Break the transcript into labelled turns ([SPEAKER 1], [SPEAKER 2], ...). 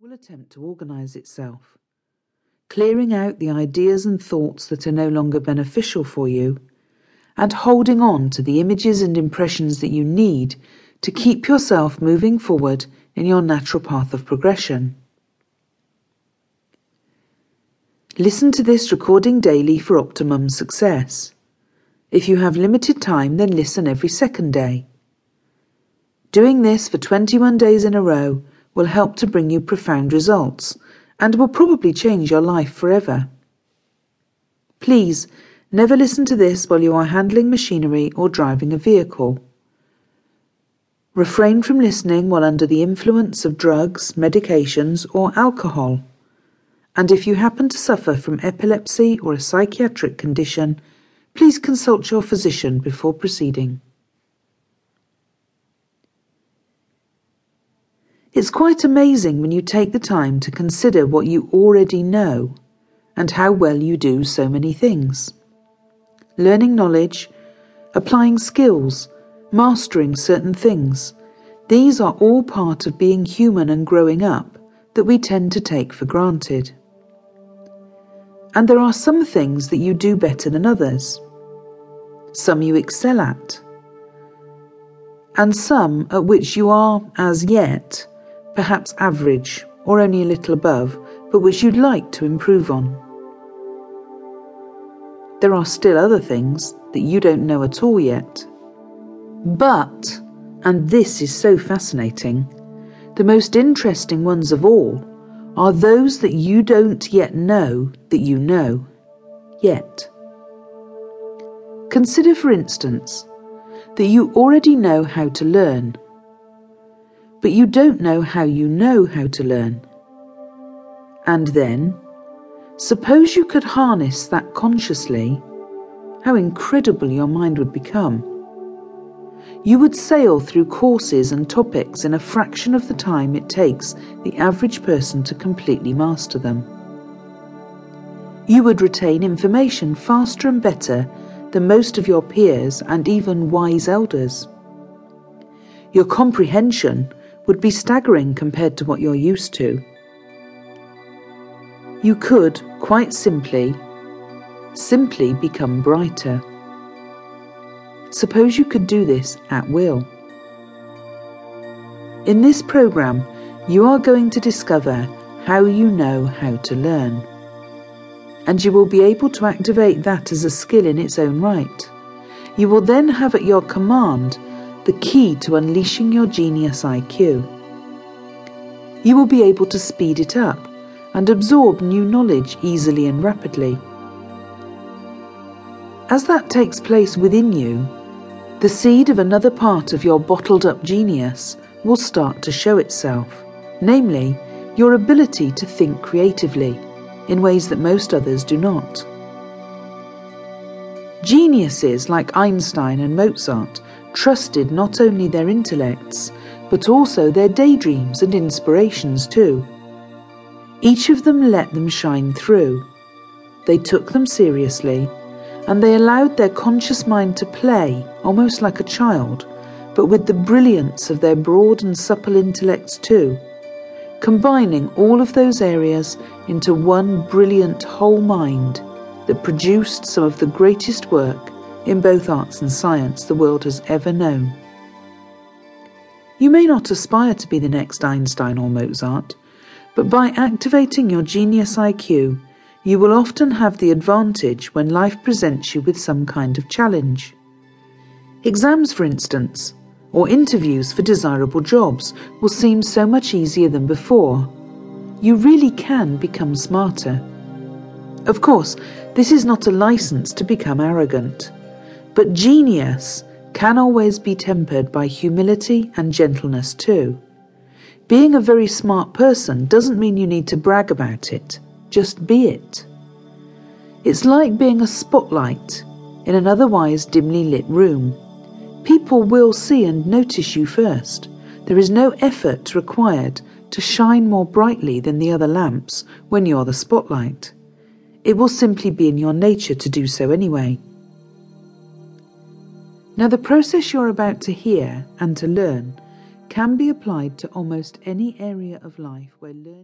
[SPEAKER 1] will attempt to organize itself, clearing out the ideas and thoughts that are no longer beneficial for you, and holding on to the images and impressions that you need to keep yourself moving forward in your natural path of progression. Listen to this recording daily for optimum success. If you have limited time, then listen every second day. Doing this for 21 days in a row will help to bring you profound results and will probably change your life forever. Please never listen to this while you are handling machinery or driving a vehicle. Refrain from listening while under the influence of drugs, medications, or alcohol. And if you happen to suffer from epilepsy or a psychiatric condition, please consult your physician before proceeding. It's quite amazing when you take the time to consider what you already know and how well you do so many things. Learning knowledge, applying skills, mastering certain things, these are all part of being human and growing up that we tend to take for granted. And there are some things that you do better than others, some you excel at, and some at which you are, as yet, perhaps average or only a little above, but which you'd like to improve on. There are still other things that you don't know at all yet. But, and this is so fascinating, the most interesting ones of all are those that you don't yet know that you know. Yet. Consider, for instance, that you already know how to learn but you don't know how you know how to learn. And then, suppose you could harness that consciously, how incredible your mind would become. You would sail through courses and topics in a fraction of the time it takes the average person to completely master them. You would retain information faster and better than most of your peers and even wise elders. Your comprehension would be staggering compared to what you're used to. You could, quite simply, simply become brighter. Suppose you could do this at will. In this program, you are going to discover how you know how to learn. And you will be able to activate that as a skill in its own right. You will then have at your command the key to unleashing your genius IQ. You will be able to speed it up and absorb new knowledge easily and rapidly. As that takes place within you, the seed of another part of your bottled up genius will start to show itself, namely, your ability to think creatively in ways that most others do not. Geniuses like Einstein and Mozart trusted not only their intellects, but also their daydreams and inspirations too. Each of them let them shine through. They took them seriously, and they allowed their conscious mind to play, almost like a child, but with the brilliance of their broad and supple intellects too, combining all of those areas into one brilliant whole mind that produced some of the greatest work in both arts and science the world has ever known. You may not aspire to be the next Einstein or Mozart, but by activating your genius IQ, you will often have the advantage when life presents you with some kind of challenge. Exams, for instance, or interviews for desirable jobs will seem so much easier than before. You really can become smarter. Of course, this is not a license to become arrogant. But genius can always be tempered by humility and gentleness too. Being a very smart person doesn't mean you need to brag about it, just be it. It's like being a spotlight in an otherwise dimly lit room. People will see and notice you first. There is no effort required to shine more brightly than the other lamps when you're the spotlight. It will simply be in your nature to do so anyway. Now, the process you're about to hear and to learn can be applied to almost any area of life where learning